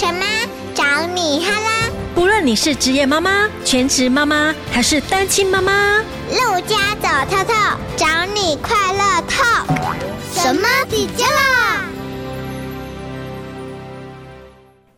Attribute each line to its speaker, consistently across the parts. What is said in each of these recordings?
Speaker 1: 什么？找你哈啦！
Speaker 2: 不论你是职业妈妈、全职妈妈还是单亲妈妈，
Speaker 1: 陆家走透透，找你快乐透。什么底加啦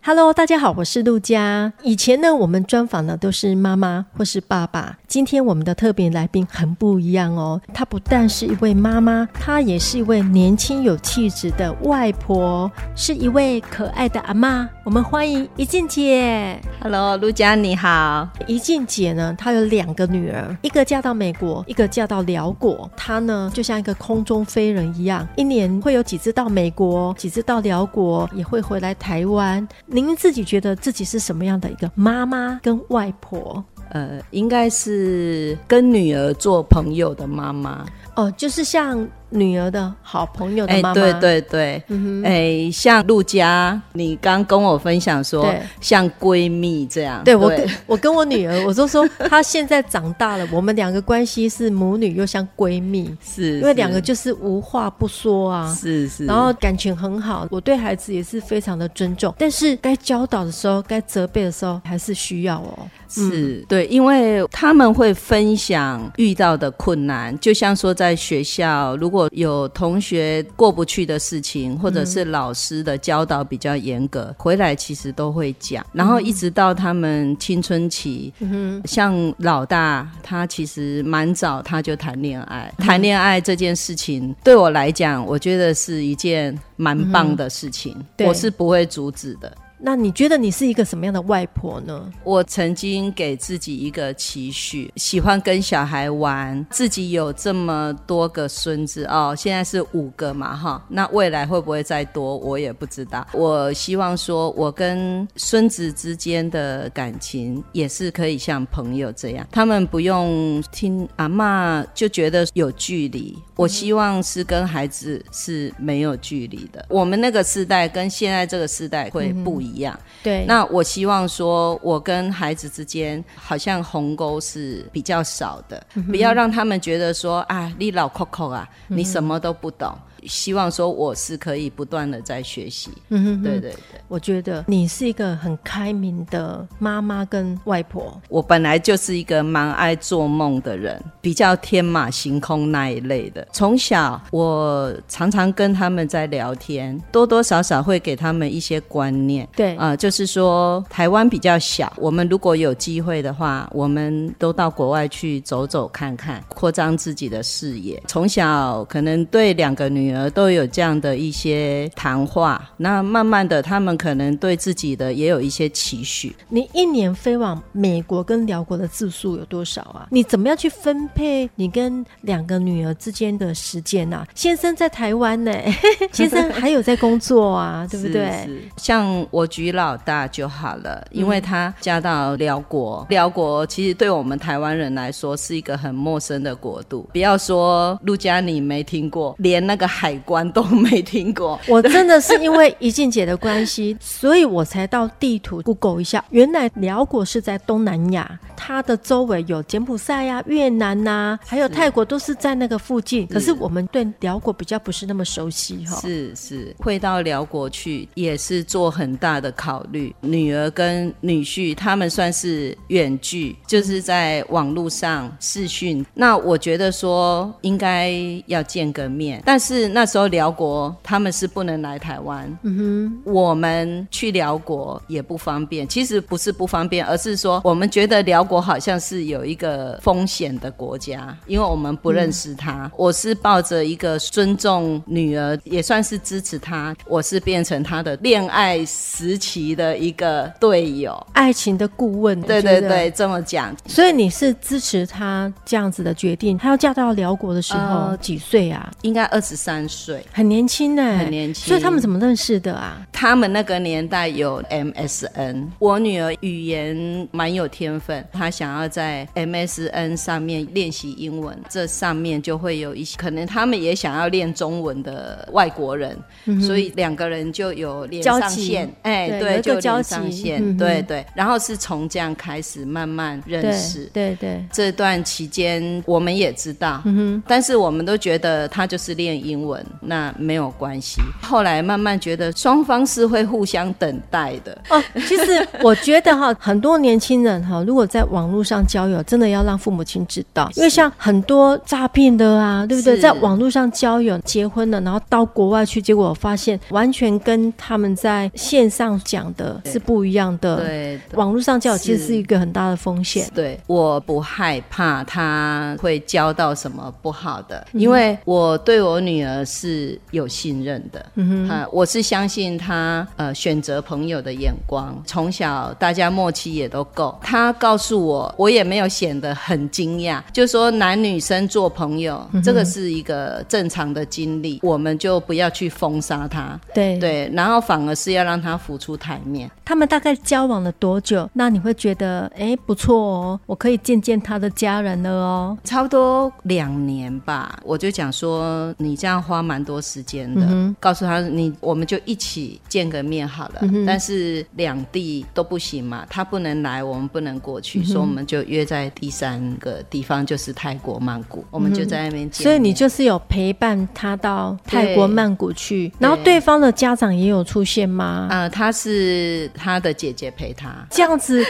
Speaker 2: ？Hello，大家好，我是陆家。以前呢，我们专访的都是妈妈或是爸爸。今天我们的特别来宾很不一样哦，她不但是一位妈妈，她也是一位年轻有气质的外婆，是一位可爱的阿妈。我们欢迎怡静姐。
Speaker 3: Hello，陆佳你好。
Speaker 2: 怡静姐呢，她有两个女儿，一个嫁到美国，一个嫁到辽国。她呢，就像一个空中飞人一样，一年会有几次到美国，几次到辽国，也会回来台湾。您自己觉得自己是什么样的一个妈妈跟外婆？
Speaker 3: 呃，应该是跟女儿做朋友的妈妈。
Speaker 2: 哦，就是像。女儿的好朋友的妈妈，
Speaker 3: 哎，对对对，嗯、哎，像陆佳，你刚跟我分享说，像闺蜜这样，
Speaker 2: 对，对。我跟我跟我女儿，我就说她现在长大了，我们两个关系是母女又像闺蜜，
Speaker 3: 是，
Speaker 2: 因为两个就是无话不说啊，
Speaker 3: 是是，
Speaker 2: 然后感情很好，我对孩子也是非常的尊重，但是该教导的时候，该责备的时候，还是需要哦，
Speaker 3: 是、嗯、对，因为他们会分享遇到的困难，就像说在学校，如果有同学过不去的事情，或者是老师的教导比较严格，嗯、回来其实都会讲。然后一直到他们青春期，嗯、像老大，他其实蛮早他就谈恋爱。谈恋爱这件事情对我来讲，我觉得是一件蛮棒的事情，嗯、我是不会阻止的。
Speaker 2: 那你觉得你是一个什么样的外婆呢？
Speaker 3: 我曾经给自己一个期许，喜欢跟小孩玩，自己有这么多个孙子哦，现在是五个嘛哈，那未来会不会再多，我也不知道。我希望说，我跟孙子之间的感情也是可以像朋友这样，他们不用听阿嬷就觉得有距离。我希望是跟孩子是没有距离的。我们那个时代跟现在这个时代会不一。一样，
Speaker 2: 对。
Speaker 3: 那我希望说，我跟孩子之间好像鸿沟是比较少的，嗯、不要让他们觉得说啊，你老扣扣啊，你什么都不懂。嗯希望说我是可以不断的在学习，嗯哼哼，对对对，
Speaker 2: 我觉得你是一个很开明的妈妈跟外婆。
Speaker 3: 我本来就是一个蛮爱做梦的人，比较天马行空那一类的。从小我常常跟他们在聊天，多多少少会给他们一些观念。
Speaker 2: 对啊、
Speaker 3: 呃，就是说台湾比较小，我们如果有机会的话，我们都到国外去走走看看，扩张自己的视野。从小可能对两个女。都有这样的一些谈话，那慢慢的，他们可能对自己的也有一些期许。
Speaker 2: 你一年飞往美国跟辽国的次数有多少啊？你怎么样去分配你跟两个女儿之间的时间呢、啊？先生在台湾呢，先生还有在工作啊，对不对？
Speaker 3: 像我举老大就好了，因为他嫁到辽国，辽国其实对我们台湾人来说是一个很陌生的国度。不要说陆家你没听过，连那个。海关都没听过，
Speaker 2: 我真的是因为怡静姐的关系，所以我才到地图 Google 一下，原来辽国是在东南亚，它的周围有柬埔寨呀、啊、越南呐、啊，还有泰国，都是在那个附近。是，可是我们对辽国比较不是那么熟悉哈。
Speaker 3: 是是，会到辽国去也是做很大的考虑。女儿跟女婿他们算是远距，就是在网络上视讯。那我觉得说应该要见个面，但是。那时候辽国他们是不能来台湾，嗯哼，我们去辽国也不方便。其实不是不方便，而是说我们觉得辽国好像是有一个风险的国家，因为我们不认识他。嗯、我是抱着一个尊重女儿，也算是支持他。我是变成他的恋爱时期的一个队友，
Speaker 2: 爱情的顾问。
Speaker 3: 对对对，这么讲。
Speaker 2: 所以你是支持他这样子的决定？他要嫁到辽国的时候、呃、几岁啊？
Speaker 3: 应该二十三。岁。
Speaker 2: 很年轻呢，
Speaker 3: 很年轻，
Speaker 2: 所以他们怎么认识的啊？
Speaker 3: 他们那个年代有 MSN，我女儿语言蛮有天分，她想要在 MSN 上面练习英文，这上面就会有一些可能他们也想要练中文的外国人，嗯、所以两个人就有连上线，哎，对，对就连上线，嗯、对对，然后是从这样开始慢慢认识，
Speaker 2: 对对，对，
Speaker 3: 这段期间我们也知道，但是我们都觉得他就是练英文。那没有关系。后来慢慢觉得双方是会互相等待的。
Speaker 2: 哦，其实我觉得哈，很多年轻人哈，如果在网络上交友，真的要让父母亲知道，因为像很多诈骗的啊，对不对？在网络上交友结婚了，然后到国外去，结果我发现完全跟他们在线上讲的是不一样的。对，网络上交友其实是一个很大的风险。
Speaker 3: 对，我不害怕他会交到什么不好的，因为我对我女儿是有信任的。嗯哼，我是相信他呃选择朋友的眼光，从小大家默契也都够。他告诉我，我也没有显得很惊讶，就说男女生做朋友，嗯、这个是一个正常的经历，我们就不要去封杀他。对对，然后反而是要让他浮出台面。
Speaker 2: 他们大概交往了多久？那你会觉得哎不错哦，我可以见见他的家人了哦。
Speaker 3: 差不多两年吧，我就讲说你这样花蛮多时间的，嗯、告诉他你我们就一起见个面好了。嗯、但是两地都不行嘛，他不能来，我们不能过去，嗯、所以我们就约在第三个地方，就是泰国曼谷，我们就在那边见。
Speaker 2: 所以你就是有陪伴他到泰国曼谷去，然后对方的家长也有出现吗？
Speaker 3: 啊、呃，他是他的姐姐陪他，
Speaker 2: 这样子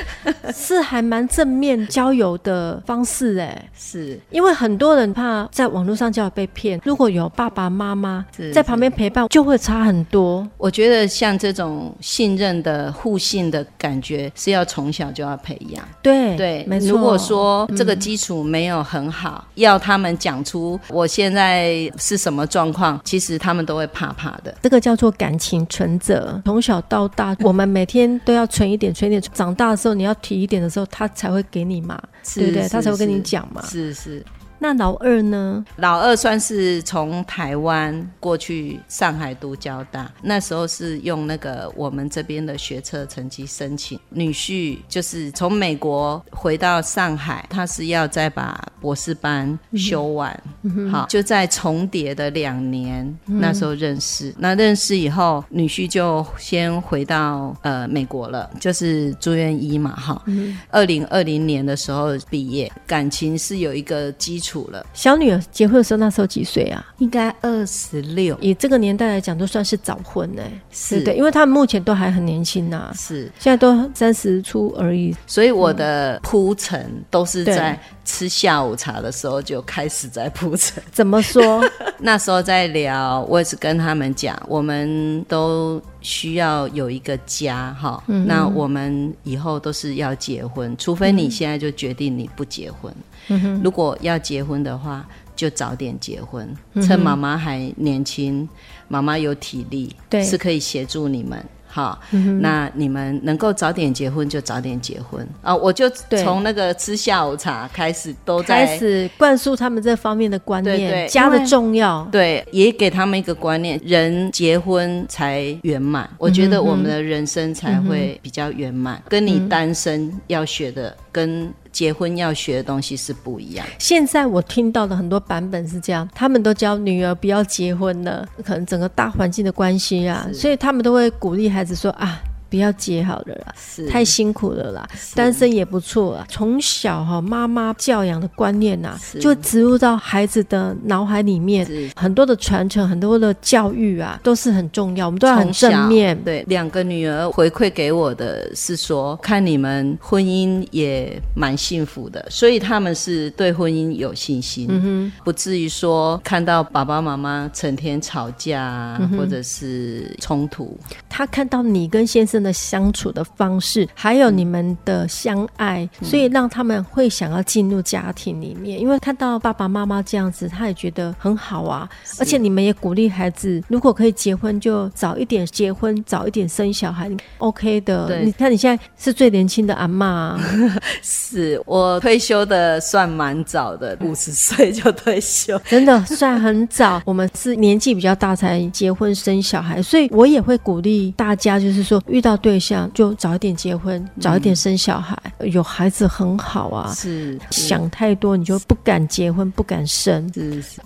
Speaker 2: 是还蛮正面交友的方式哎，
Speaker 3: 是。
Speaker 2: 因为很多人怕在网络上交友被骗，如果有爸爸妈妈在旁边陪伴，就会差很多。
Speaker 3: 我觉得像这种信任的互信的感觉是要从小就要培养。
Speaker 2: 对
Speaker 3: 对，
Speaker 2: 没错。
Speaker 3: 如果说这个基础没有很好，嗯、要他们讲出我现在是什么状况，其实他们都会怕怕的。
Speaker 2: 这个叫做感情存折，从小到大，我们每天都要存一点，存一点。长大的时候，你要提一点的时候，他才会给你嘛，对不对？他才会跟你讲嘛。
Speaker 3: 是是。
Speaker 2: 那老二呢？
Speaker 3: 老二算是从台湾过去上海读交大，那时候是用那个我们这边的学测成绩申请。女婿就是从美国回到上海，他是要再把博士班修完。嗯、好，就在重叠的两年，嗯、那时候认识。那认识以后，女婿就先回到呃美国了，就是住院医嘛。哈，二零二零年的时候毕业，感情是有一个基础。了，
Speaker 2: 小女儿结婚的时候那时候几岁啊？
Speaker 3: 应该二十六，
Speaker 2: 以这个年代来讲都算是早婚呢。是对，因为他们目前都还很年轻呐，是现在都三十出而已。
Speaker 3: 所以我的铺陈都是在吃下午茶的时候就开始在铺陈。
Speaker 2: 怎么说？
Speaker 3: 那时候在聊，我也是跟他们讲，我们都需要有一个家哈。嗯、那我们以后都是要结婚，除非你现在就决定你不结婚。嗯、如果要结婚的话，就早点结婚，嗯、趁妈妈还年轻，妈妈有体力，对是可以协助你们。好，嗯、那你们能够早点结婚就早点结婚啊！我就从那个吃下午茶开始，都在
Speaker 2: 开始灌输他们这方面的观念，家的重要。
Speaker 3: 对，也给他们一个观念：人结婚才圆满。我觉得我们的人生才会比较圆满。嗯、跟你单身要学的跟。结婚要学的东西是不一样。
Speaker 2: 现在我听到的很多版本是这样，他们都教女儿不要结婚了，可能整个大环境的关系啊，所以他们都会鼓励孩子说啊。不要结好了啦，是太辛苦了啦。单身也不错啊。从小哈，妈妈教养的观念呐、就植入到孩子的脑海里面。是很多的传承，很多的教育啊，都是很重要。我们都要很正面。
Speaker 3: 对，两个女儿回馈给我的是说，看你们婚姻也蛮幸福的，所以他们是对婚姻有信心，嗯、哼不至于说看到爸爸妈妈成天吵架、嗯、或者是冲突。
Speaker 2: 他看到你跟先生的相处的方式，还有你们的相爱，嗯、所以让他们会想要进入家庭里面。因为看到爸爸妈妈这样子，他也觉得很好啊。而且你们也鼓励孩子，如果可以结婚，就早一点结婚，早一点生小孩，OK 的。对你看你现在是最年轻的阿妈、啊，
Speaker 3: 是我退休的算蛮早的，五十岁就退休，
Speaker 2: 真的算很早。我们是年纪比较大才结婚生小孩，所以我也会鼓励大家，就是说遇到。对象就早一点结婚，早一点生小孩，嗯、有孩子很好啊。是，是想太多你就不敢结婚，不敢生。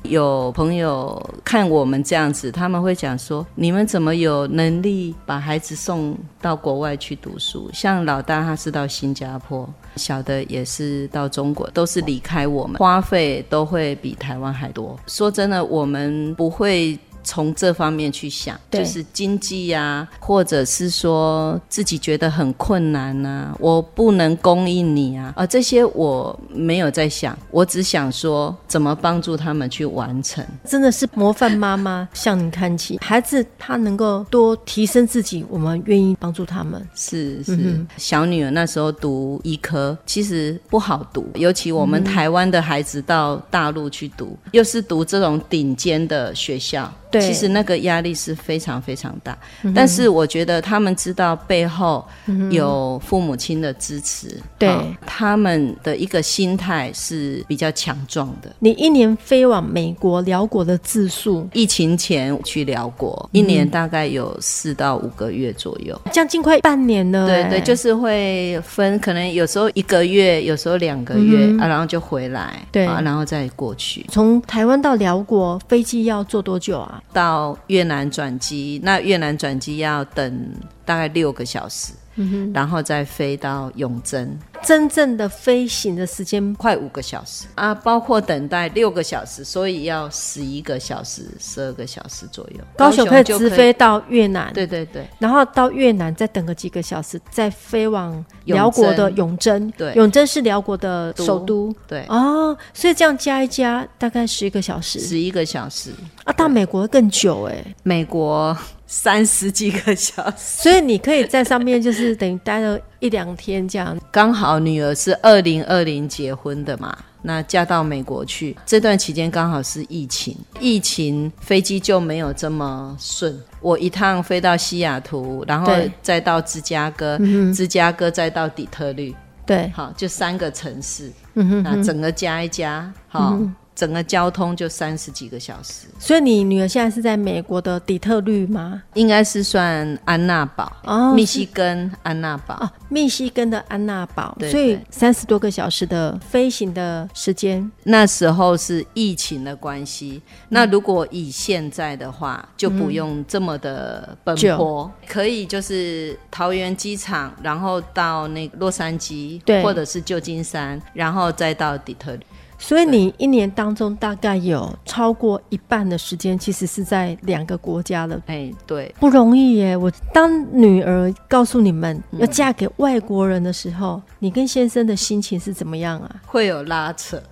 Speaker 3: 有朋友看我们这样子，他们会讲说：你们怎么有能力把孩子送到国外去读书？像老大他是到新加坡，小的也是到中国，都是离开我们，花费都会比台湾还多。说真的，我们不会。从这方面去想，就是经济呀、啊，或者是说自己觉得很困难呐、啊，我不能供应你啊，啊，这些我没有在想，我只想说怎么帮助他们去完成。
Speaker 2: 真的是模范妈妈向您看齐，孩子他能够多提升自己，我们愿意帮助他们。
Speaker 3: 是是、
Speaker 2: 嗯，
Speaker 3: 小女儿那时候读医科，其实不好读，尤其我们台湾的孩子到大陆去读，嗯、又是读这种顶尖的学校。对，其实那个压力是非常非常大，嗯，但是我觉得他们知道背后有父母亲的支持，对，哦，他们的一个心态是比较强壮的。
Speaker 2: 你一年飞往美国、辽国的次数，
Speaker 3: 疫情前去辽国，一年大概有四到五个月左右，
Speaker 2: 将近快半年了。
Speaker 3: 对对，就是会分，可能有时候一个月，有时候两个月，嗯，啊，然后就回来，对，啊，然后再过去。
Speaker 2: 从台湾到辽国飞机要坐多久啊？
Speaker 3: 到越南转机，那越南转机要等大概六个小时。嗯哼，然后再飞到永珍，
Speaker 2: 真正的飞行的时间
Speaker 3: 快五个小时啊，包括等待六个小时，所以要十一个小时、十二个小时左右。
Speaker 2: 高雄可以直飞到越南，
Speaker 3: 对对对，
Speaker 2: 然后到越南再等个几个小时，再飞往辽国的永贞。
Speaker 3: 对，
Speaker 2: 永贞是辽国的首都。
Speaker 3: 对
Speaker 2: 哦，所以这样加一加，大概十一个小时。
Speaker 3: 十一个小时
Speaker 2: 啊，到美国更久哎，
Speaker 3: 美国。三十几个小时，
Speaker 2: 所以你可以在上面就是等于待了一两天这样。
Speaker 3: 刚好女儿是二零二零结婚的嘛，那嫁到美国去，这段期间刚好是疫情，疫情飞机就没有这么顺。我一趟飞到西雅图，然后再到芝加哥，芝加哥再到底特律，
Speaker 2: 对，
Speaker 3: 好，就三个城市，嗯哼，那整个加一加，好。嗯整个交通就三十几个小时，
Speaker 2: 所以你女儿现在是在美国的底特律吗？
Speaker 3: 应该是算安娜堡哦，密西根安娜堡。
Speaker 2: 哦，密西根的安娜堡，所以三十多个小时的飞行的时间。
Speaker 3: 那时候是疫情的关系，那如果以现在的话，嗯、就不用这么的奔波，可以就是桃园机场，然后到那个洛杉矶，对，或者是旧金山，然后再到底特律。
Speaker 2: 所以你一年当中大概有超过一半的时间，其实是在两个国家了。
Speaker 3: 哎，对，
Speaker 2: 不容易耶。我当女儿告诉你们要嫁给外国人的时候，嗯，你跟先生的心情是怎么样啊？
Speaker 3: 会有拉扯，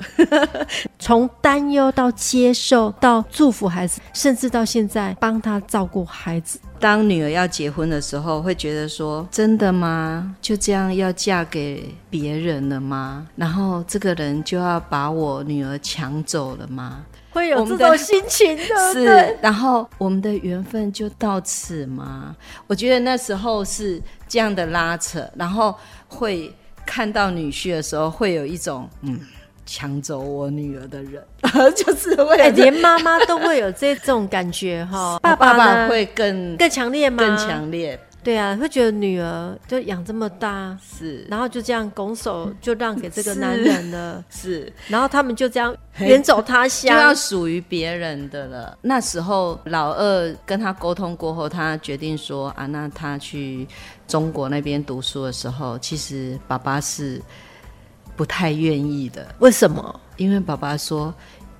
Speaker 2: 从担忧到接受，到祝福孩子，甚至到现在帮他照顾孩子。
Speaker 3: 当女儿要结婚的时候，会觉得说：“真的吗？就这样要嫁给别人了吗？然后这个人就要把我女儿抢走了吗？”
Speaker 2: 会有这种心情的，
Speaker 3: 是。然后我们的缘分就到此吗？我觉得那时候是这样的拉扯，然后会看到女婿的时候，会有一种嗯。抢走我女儿的人，就是为了、
Speaker 2: 欸、连妈妈都会有这种感觉哈。爸
Speaker 3: 爸爸会更
Speaker 2: 更强烈吗？
Speaker 3: 更强烈。
Speaker 2: 对啊，会觉得女儿就养这么大，
Speaker 3: 是，
Speaker 2: 然后就这样拱手就让给这个男人了，
Speaker 3: 是，是
Speaker 2: 然后他们就这样远走他乡，
Speaker 3: 就要属于别人的了。那时候老二跟他沟通过后，他决定说啊，那他去中国那边读书的时候，其实爸爸是。不太愿意的，
Speaker 2: 为什么？
Speaker 3: 因为爸爸说。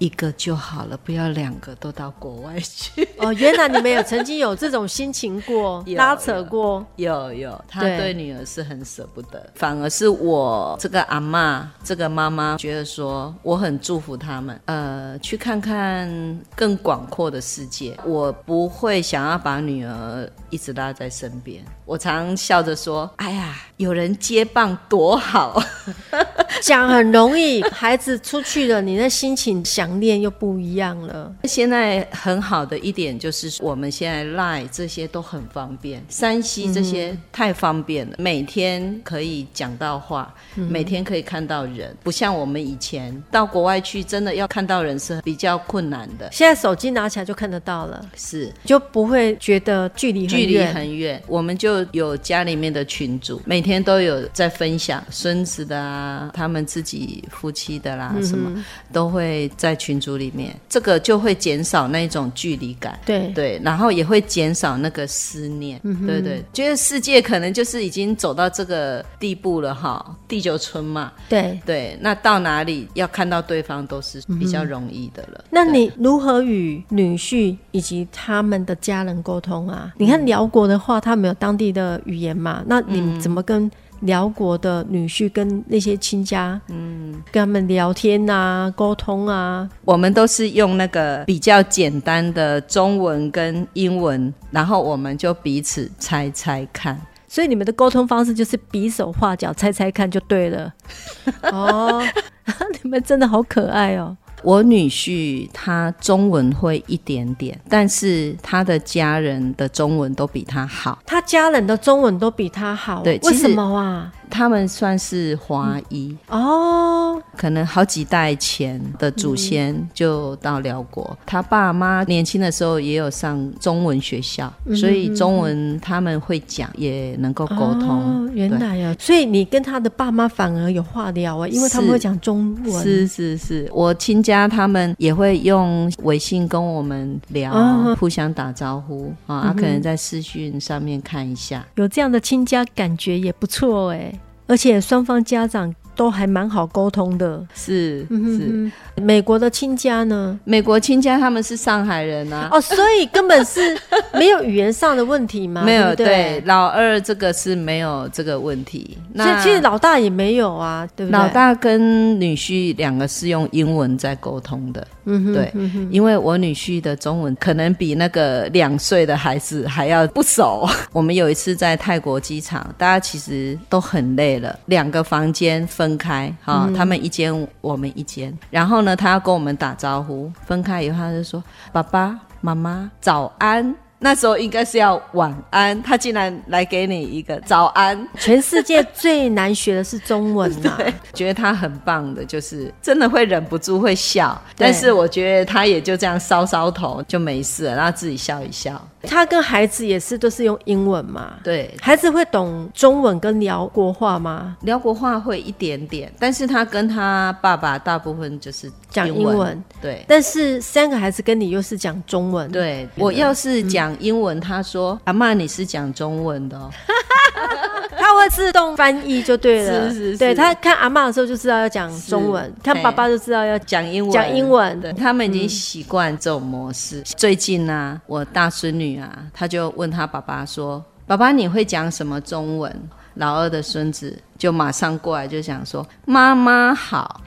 Speaker 3: 一个就好了，不要两个都到国外去。
Speaker 2: 哦，原来你们有曾经有这种心情过，拉扯过。
Speaker 3: 有有，他对女儿是很舍不得，反而是我这个阿妈，这个妈妈觉得说，我很祝福他们，呃，去看看更广阔的世界。我不会想要把女儿一直拉在身边。我常笑着说：“哎呀，有人接棒多好。”
Speaker 2: 讲很容易，孩子出去了，你的心情想。念又不一样了。
Speaker 3: 现在很好的一点就是，我们现在 Line 这些都很方便山西这些太方便了，嗯、每天可以讲到话、嗯，每天可以看到人，不像我们以前到国外去，真的要看到人是比较困难的。
Speaker 2: 现在手机拿起来就看得到了，
Speaker 3: 是
Speaker 2: 就不会觉得距离
Speaker 3: 距离很远。我们就有家里面的群组，每天都有在分享孙子的啊，他他们自己夫妻的啦，什么、嗯、都会在群组里面，这个就会减少那种距离感。
Speaker 2: 对
Speaker 3: 对，然后也会减少那个思念。嗯、对对，觉得世界可能就是已经走到这个地步了哈，地球村嘛。
Speaker 2: 对
Speaker 3: 对，那到哪里要看到对方都是比较容易的了。嗯、
Speaker 2: 那你如何与女婿以及他们的家人沟通啊？你看辽国的话，他们有当地的语言嘛？那你怎么跟？寮国的女婿跟那些亲家，嗯，跟他们聊天啊，沟通啊，
Speaker 3: 我们都是用那个比较简单的中文跟英文，然后我们就彼此猜猜看。
Speaker 2: 所以你们的沟通方式就是比手画脚，猜猜看就对了。哦，你们真的好可爱哦。
Speaker 3: 我女婿他中文会一点点，但是他的家人的中文都比他好。
Speaker 2: 他家人的中文都比他好，对，为什么啊？
Speaker 3: 他们算是华裔、
Speaker 2: 嗯、哦，
Speaker 3: 可能好几代前的祖先就到辽国。嗯、他爸妈年轻的时候也有上中文学校，嗯、所以中文他们会讲，也能够沟通。
Speaker 2: 哦、原来啊，所以你跟他的爸妈反而有话聊啊，因为他们会讲中文。
Speaker 3: 是是是，我亲家他们也会用微信跟我们聊，哦、互相打招呼啊，他、嗯、可能在视讯上面看一下。
Speaker 2: 有这样的亲家，感觉也不错哎。而且双方家长都还蛮好沟通的，
Speaker 3: 是是。
Speaker 2: 美国的亲家呢？
Speaker 3: 美国亲家他们是上海人啊，
Speaker 2: 哦，所以根本是 没有语言上的问题吗？
Speaker 3: 没有，对，老二这个是没有这个问题。那
Speaker 2: 其实老大也没有啊，对不对？
Speaker 3: 老大跟女婿两个是用英文在沟通的，嗯哼，对，嗯，因为我女婿的中文可能比那个两岁的孩子还要不熟。我们有一次在泰国机场，大家其实都很累了，两个房间分开，哈、嗯，他们一间，我们一间，然后。那他要跟我们打招呼，分开以后他就说：“爸爸妈妈早安。”那时候应该是要晚安，他竟然来给你一个早安。
Speaker 2: 全世界最难学的是中文啊！
Speaker 3: 对，觉得他很棒的，就是真的会忍不住会笑。但是我觉得他也就这样搔搔头就没事了，然后自己笑一笑。
Speaker 2: 他跟孩子也是都是用英文嘛？
Speaker 3: 对，
Speaker 2: 孩子会懂中文跟辽国话吗？
Speaker 3: 辽国话会一点点，但是他跟他爸爸大部分就是讲英文。对，
Speaker 2: 但是三个孩子跟你又是讲中文。
Speaker 3: 对，我要是讲。英文，他说：“阿嬷，你是讲中文的哦。”
Speaker 2: 他会自动翻译就对了。
Speaker 3: 是是是，
Speaker 2: 对，他看阿嬷的时候就知道要讲中文，看爸爸就知道要讲英文。讲英文，
Speaker 3: 对，他们已经习惯这种模式。嗯、最近呢、啊，我大孙女啊，他就问他爸爸说：“爸爸，你会讲什么中文？”老二的孙子就马上过来就想说：“妈妈好。”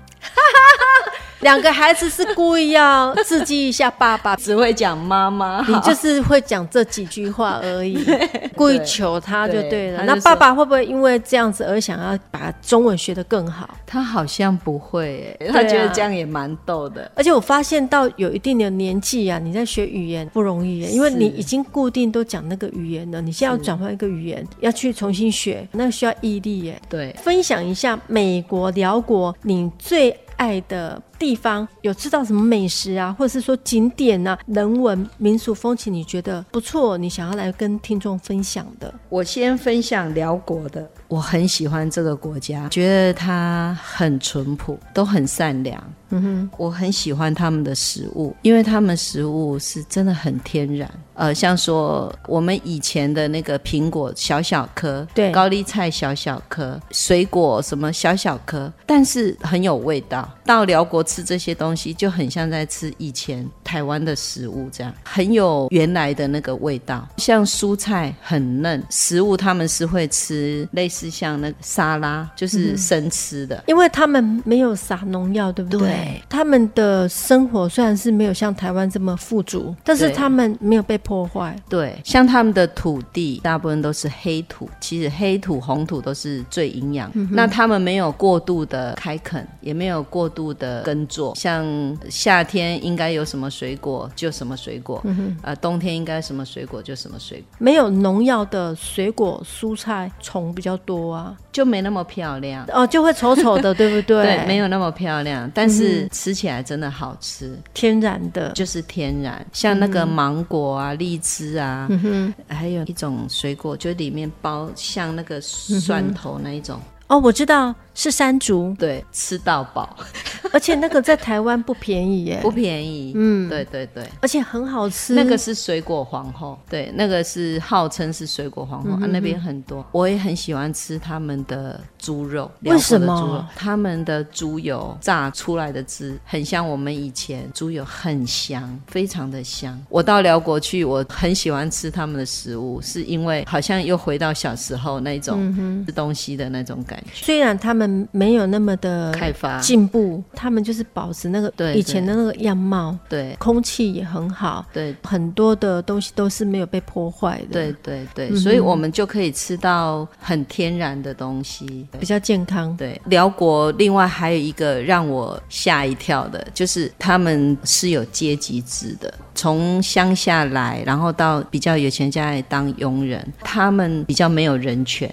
Speaker 2: 两个孩子是故意要刺激一下爸爸，
Speaker 3: 只会讲妈妈，
Speaker 2: 你就是会讲这几句话而已，故意求他就对了。对，那爸爸会不会因为这样子而想要把中文学得更好？
Speaker 3: 他好像不会，他觉得这样也蛮逗的。
Speaker 2: 而且我发现到有一定的年纪啊，你在学语言不容易，因为你已经固定都讲那个语言了，你现在要转换一个语言，要去重新学，那需要毅力耶。
Speaker 3: 对，
Speaker 2: 分享一下美国辽国，你最爱的地方，有吃到什么美食啊，或者是说景点啊、人文、民俗风情，你觉得不错，你想要来跟听众分享的？
Speaker 3: 我先分享辽国的，我很喜欢这个国家，觉得它很淳朴，都很善良。嗯哼，我很喜欢他们的食物，因为他们食物是真的很天然。呃，像说我们以前的那个苹果小小颗，
Speaker 2: 对，
Speaker 3: 高丽菜小小颗，水果什么小小颗，但是很有味道。到辽国吃这些东西，就很像在吃以前台湾的食物，这样很有原来的那个味道。像蔬菜很嫩，食物他们是会吃类似像那个沙拉，就是生吃的，嗯，
Speaker 2: 因为他们没有撒农药，对不对？对，他们的生活虽然是没有像台湾这么富足，但是他们没有被。破坏。
Speaker 3: 对，像他们的土地大部分都是黑土，其实黑土红土都是最营养。嗯、那他们没有过度的开垦，也没有过度的耕作。像夏天应该有什么水果就什么水果，嗯、呃，冬天应该什么水果就什么水果。
Speaker 2: 没有农药的水果蔬菜，虫比较多啊，
Speaker 3: 就没那么漂亮
Speaker 2: 哦，就会丑丑的，对不对？
Speaker 3: 对，没有那么漂亮，但是吃起来真的好吃，嗯、
Speaker 2: 天然的，
Speaker 3: 就是天然。像那个芒果啊。荔枝啊，嗯，还有一种水果，就里面包像那个蒜头那一种，
Speaker 2: 哦，我知道是山竹，
Speaker 3: 对，吃到饱，
Speaker 2: 而且那个在台湾不便宜耶，
Speaker 3: 不便宜，嗯，对对对，
Speaker 2: 而且很好吃。
Speaker 3: 那个是水果皇后，对，那个是号称是水果皇后，那边很多，我也很喜欢吃他们的猪肉，
Speaker 2: 为什么？
Speaker 3: 猪肉，他们的猪油榨出来的汁很像我们以前猪油，很香，非常的香。我到辽国去，我很喜欢吃他们的食物，是因为好像又回到小时候那种吃东西的那种感觉。
Speaker 2: 虽然他们没有那么的开发。进步，他们就是保持那个以前的那个样貌，对，空气也很好，对，很多的东西都是没有被破坏的，
Speaker 3: 对对对，所以我们就可以吃到很天然的东西，
Speaker 2: 比较健康。
Speaker 3: 对，辽国另外还有一个让我吓一跳的，就是他们是有阶级制的。从乡下来，然后到比较有钱家里当佣人，他们比较没有人权。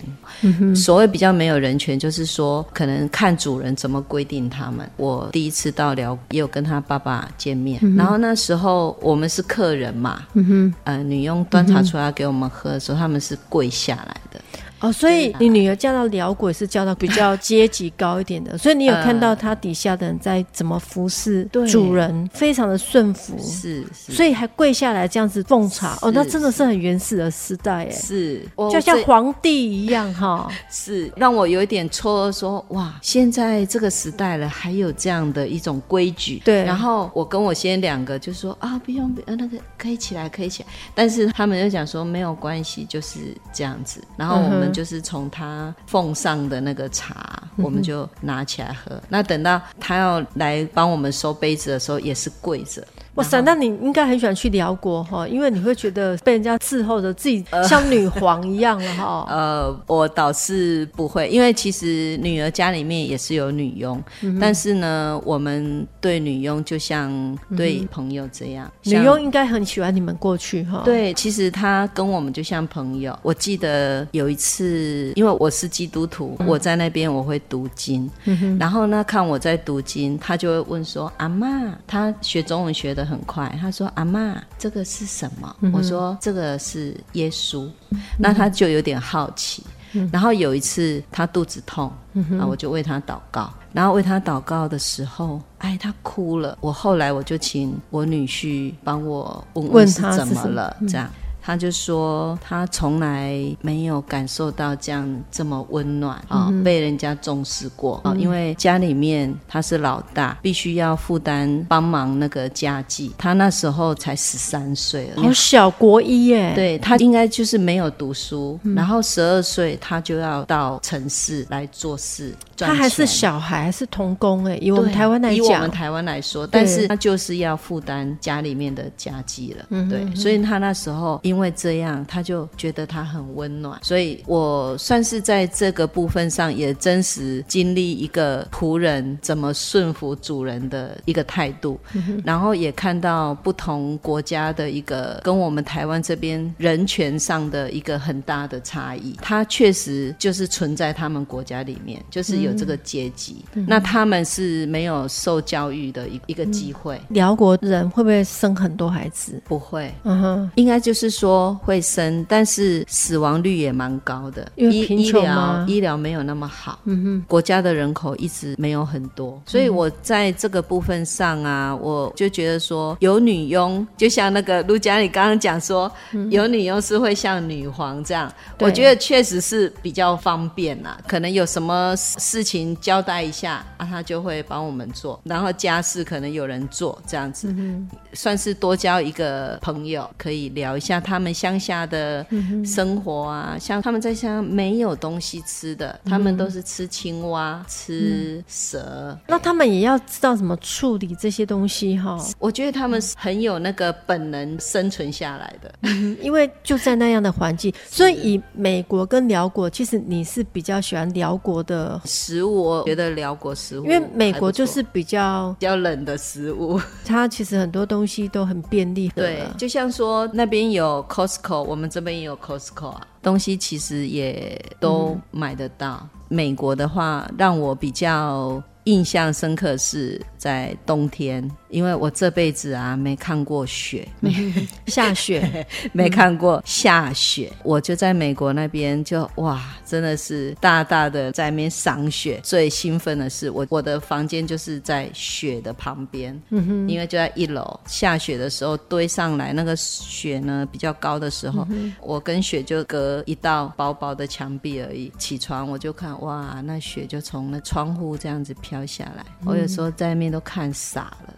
Speaker 3: 所谓比较没有人权，就是说可能看主人怎么规定他们。我第一次到寮，也有跟他爸爸见面，嗯、然后那时候我们是客人嘛，嗯、哼呃，女佣端茶出来给我们喝的时候，嗯、他们是跪下来的。
Speaker 2: 哦，所以你女儿嫁到辽国是嫁到比较阶级高一点的，所以你有看到她底下的人在怎么服侍主人，呃、非常的顺服，是，是所以还跪下来这样子奉茶。哦，那真的是很原始的时代，哎，
Speaker 3: 是，
Speaker 2: 就像皇帝一样哈。
Speaker 3: 是，让我有一点错愕，说哇，现在这个时代了，还有这样的一种规矩。对，然后我跟我先两个就说啊，不用，呃，那个可以起来，可以起来。但是他们就讲说没有关系，就是这样子。然后我们、嗯。就是从他奉上的那个茶，嗯、我们就拿起来喝。那等到他要来帮我们收杯子的时候，也是跪着。
Speaker 2: 哇塞，那你应该很喜欢去辽国哈，因为你会觉得被人家伺候着，自己 像女皇一样了哈。
Speaker 3: 呃，我倒是不会，因为其实女儿家里面也是有女佣，嗯、但是呢，我们对女佣就像对朋友这样。嗯、
Speaker 2: 女佣应该很喜欢你们过去哈。
Speaker 3: 对，其实她跟我们就像朋友。我记得有一次，因为我是基督徒，嗯、我在那边我会读经，嗯、然后呢，看我在读经，她就会问说：“阿妈，她学中文学的。”很快，他说：“阿妈，这个是什么？”嗯、我说：“这个是耶稣。嗯”那他就有点好奇。嗯、然后有一次他肚子痛，嗯、哼然后我就为他祷告。然后为他祷告的时候，哎，他哭了。我后来我就请我女婿帮我问问是怎么了，这样。他就说，他从来没有感受到这样这么温暖啊，嗯、被人家重视过啊。嗯、因为家里面他是老大，必须要负担帮忙那个家计。他那时候才十三岁，
Speaker 2: 好小，国一耶。
Speaker 3: 对，他应该就是没有读书，嗯、然后十二岁他就要到城市来做事。
Speaker 2: 他还是小孩，还是童工哎，以我们台湾来讲，
Speaker 3: 以我们台湾来说，但是他就是要负担家里面的家计了。嗯，对，所以他那时候因为这样，他就觉得他很温暖。所以我算是在这个部分上也真实经历一个仆人怎么顺服主人的一个态度，然后也看到不同国家的一个跟我们台湾这边人权上的一个很大的差异。他确实就是存在他们国家里面，就是。有这个阶级，嗯、那他们是没有受教育的一一个机会。
Speaker 2: 辽、嗯、国人会不会生很多孩子？
Speaker 3: 不会，嗯哼，应该就是说会生，但是死亡率也蛮高的。
Speaker 2: 因为贫？
Speaker 3: 医疗医疗没有那么好，嗯哼，国家的人口一直没有很多，所以我在这个部分上啊，我就觉得说有女佣，就像那个陆佳你刚刚讲说，嗯、有女佣是会像女皇这样，我觉得确实是比较方便啦。可能有什么。事情交代一下啊，他就会帮我们做，然后家事可能有人做，这样子，嗯、算是多交一个朋友，可以聊一下他们乡下的生活啊。嗯、像他们在乡下没有东西吃的，他们都是吃青蛙、吃蛇。
Speaker 2: 那他们也要知道怎么处理这些东西哈。
Speaker 3: 我觉得他们是很有那个本能生存下来的，
Speaker 2: 嗯、因为就在那样的环境，所以以美国跟辽国，其实你是比较喜欢辽国的。
Speaker 3: 食物，我觉得辽国食物，
Speaker 2: 因为美国就是比较
Speaker 3: 比较冷的食物，
Speaker 2: 它其实很多东西都很便利。
Speaker 3: 对，就像说那边有 Costco，我们这边也有 Costco 啊，东西其实也都买得到。嗯、美国的话，让我比较印象深刻是在冬天。因为我这辈子啊没看过雪，没
Speaker 2: 下雪，
Speaker 3: 没看过下雪。我就在美国那边就哇，真的是大大的在那边赏雪。最兴奋的是我我的房间就是在雪的旁边，嗯哼，因为就在一楼，下雪的时候堆上来那个雪呢比较高的时候，嗯、我跟雪就隔一道薄薄的墙壁而已。起床我就看哇，那雪就从那窗户这样子飘下来，嗯、我有时候在那边都看傻了。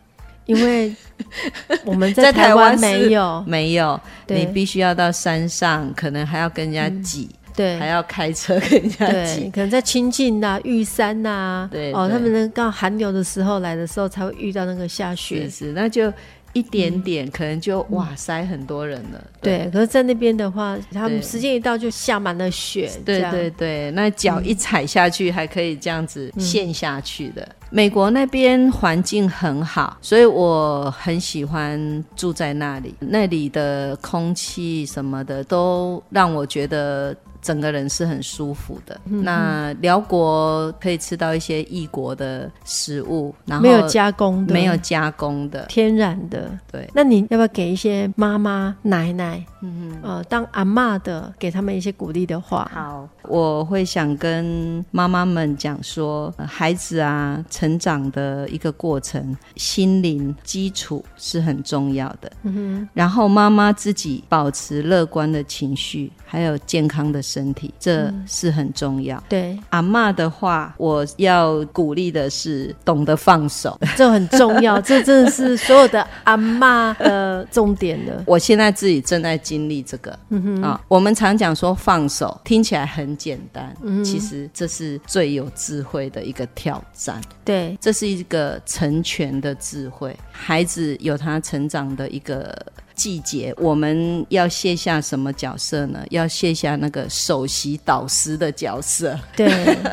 Speaker 2: 因为 我们在台湾没有。
Speaker 3: 没有，你必须要到山上，可能还要跟人家挤，对，还要开车跟人家挤，
Speaker 2: 可能在清境呐、玉山呐，对。哦，他们能到寒流的时候来的时候才会遇到那个下雪，
Speaker 3: 是，那就。一点点可能就哇塞很多人了，
Speaker 2: 对。可是，在那边的话，他们时间一到就下满了雪，
Speaker 3: 对对对。那脚一踩下去，还可以这样子陷下去的。美国那边环境很好，所以我很喜欢住在那里。那里的空气什么的都让我觉得。整个人是很舒服的。嗯、那辽国可以吃到一些异国的食物，然后
Speaker 2: 没有加工的，
Speaker 3: 没有加工的，
Speaker 2: 天然的。对，那你要不要给一些妈妈、奶奶，嗯哼呃，当阿妈的，给他们一些鼓励的话？
Speaker 3: 好，我会想跟妈妈们讲说，孩子啊，成长的一个过程，心灵基础是很重要的。嗯哼，然后妈妈自己保持乐观的情绪，还有健康的。身体，这是很重要。嗯、
Speaker 2: 对
Speaker 3: 阿妈的话，我要鼓励的是懂得放手，
Speaker 2: 这很重要。这真的是所有的阿妈的重点了。
Speaker 3: 我现在自己正在经历这个。啊，我们常讲说放手，听起来很简单，嗯，其实这是最有智慧的一个挑战。
Speaker 2: 对，
Speaker 3: 这是一个成全的智慧。孩子有他成长的一个。季节，我们要卸下什么角色呢？要卸下那个首席导师的角色。
Speaker 2: 对，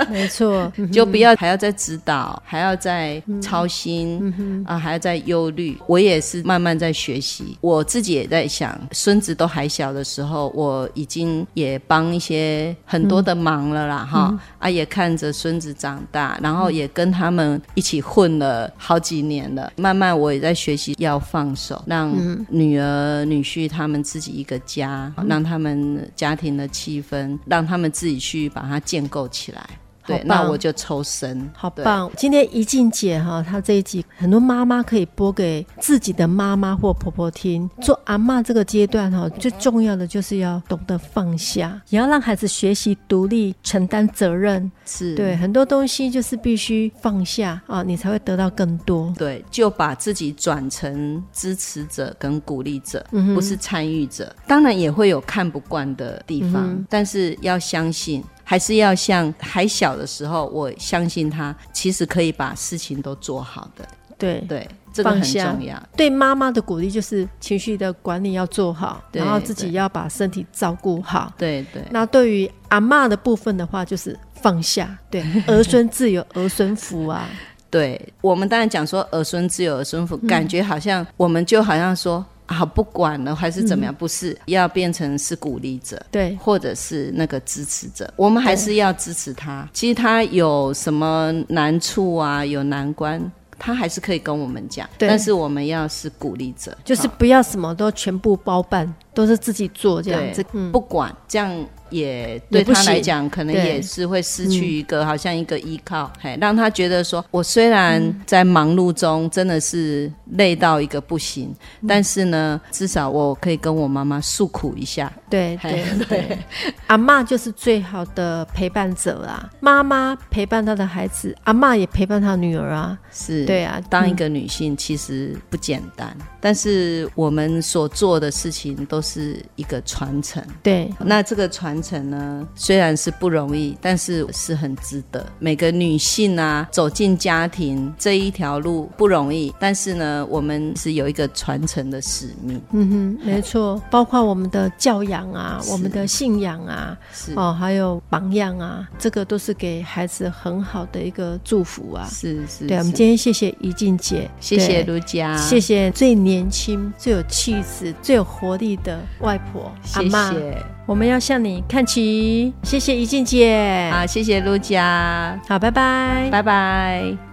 Speaker 2: 没错，
Speaker 3: 就不要还要再指导，还要再操心、嗯、啊，还要再忧虑。我也是慢慢在学习，我自己也在想，孙子都还小的时候，我已经也帮一些很多的忙了啦，哈、嗯、啊，也看着孙子长大，然后也跟他们一起混了好几年了。慢慢我也在学习要放手，让女儿。呃，女婿他们自己一个家，让他们家庭的气氛，让他们自己去把它建构起来。对，那我就抽身，
Speaker 2: 好棒！今天怡静姐哈，她这一集很多妈妈可以播给自己的妈妈或婆婆听。做阿嬷这个阶段哈，最重要的就是要懂得放下，也要让孩子学习独立、承担责任。
Speaker 3: 是
Speaker 2: 对很多东西就是必须放下啊，你才会得到更多。
Speaker 3: 对，就把自己转成支持者跟鼓励者，嗯、不是参与者。当然也会有看不惯的地方，嗯、但是要相信。还是要像还小的时候，我相信他其实可以把事情都做好的。
Speaker 2: 对
Speaker 3: 对，这个很重要。
Speaker 2: 对妈妈的鼓励就是情绪的管理要做好，然后自己要把身体照顾好。
Speaker 3: 对对。
Speaker 2: 那对于阿嬷的部分的话，就是放下。对，儿孙自有儿孙福啊。
Speaker 3: 对，我们当然讲说儿孙自有儿孙福，嗯、感觉好像我们就好像说。好，不管了还是怎么样，嗯、不是要变成是鼓励者，
Speaker 2: 对，
Speaker 3: 或者是那个支持者，我们还是要支持他。其实他有什么难处啊，有难关，他还是可以跟我们讲。对但是我们要是鼓励者，
Speaker 2: 就是不要什么都全部包办，都是自己做这样子，
Speaker 3: 不管这样。也对他来讲，可能也是会失去一个好像一个依靠，嘿，让他觉得说，我虽然在忙碌中真的是累到一个不行，但是呢，至少我可以跟我妈妈诉苦一下。
Speaker 2: 对对对，阿妈就是最好的陪伴者啊！妈妈陪伴她的孩子，阿妈也陪伴她女儿啊。
Speaker 3: 是，
Speaker 2: 对啊，
Speaker 3: 当一个女性其实不简单，但是我们所做的事情都是一个传承。
Speaker 2: 对，
Speaker 3: 那这个传。程呢，虽然是不容易，但是是很值得。每个女性啊，走进家庭这一条路不容易，但是呢，我们是有一个传承的使命。
Speaker 2: 嗯哼，没错，包括我们的教养啊，我们的信仰啊，是哦，还有榜样啊，这个都是给孩子很好的一个祝福啊。
Speaker 3: 是是，是
Speaker 2: 对，我们今天谢谢怡静姐，
Speaker 3: 谢谢卢佳，
Speaker 2: 谢谢最年轻、最有气质、最有活力的外婆
Speaker 3: 谢谢阿嬷。
Speaker 2: 我们要向你看齐，谢谢怡静姐，
Speaker 3: 好，谢谢陆佳，
Speaker 2: 好，拜拜，
Speaker 3: 拜拜。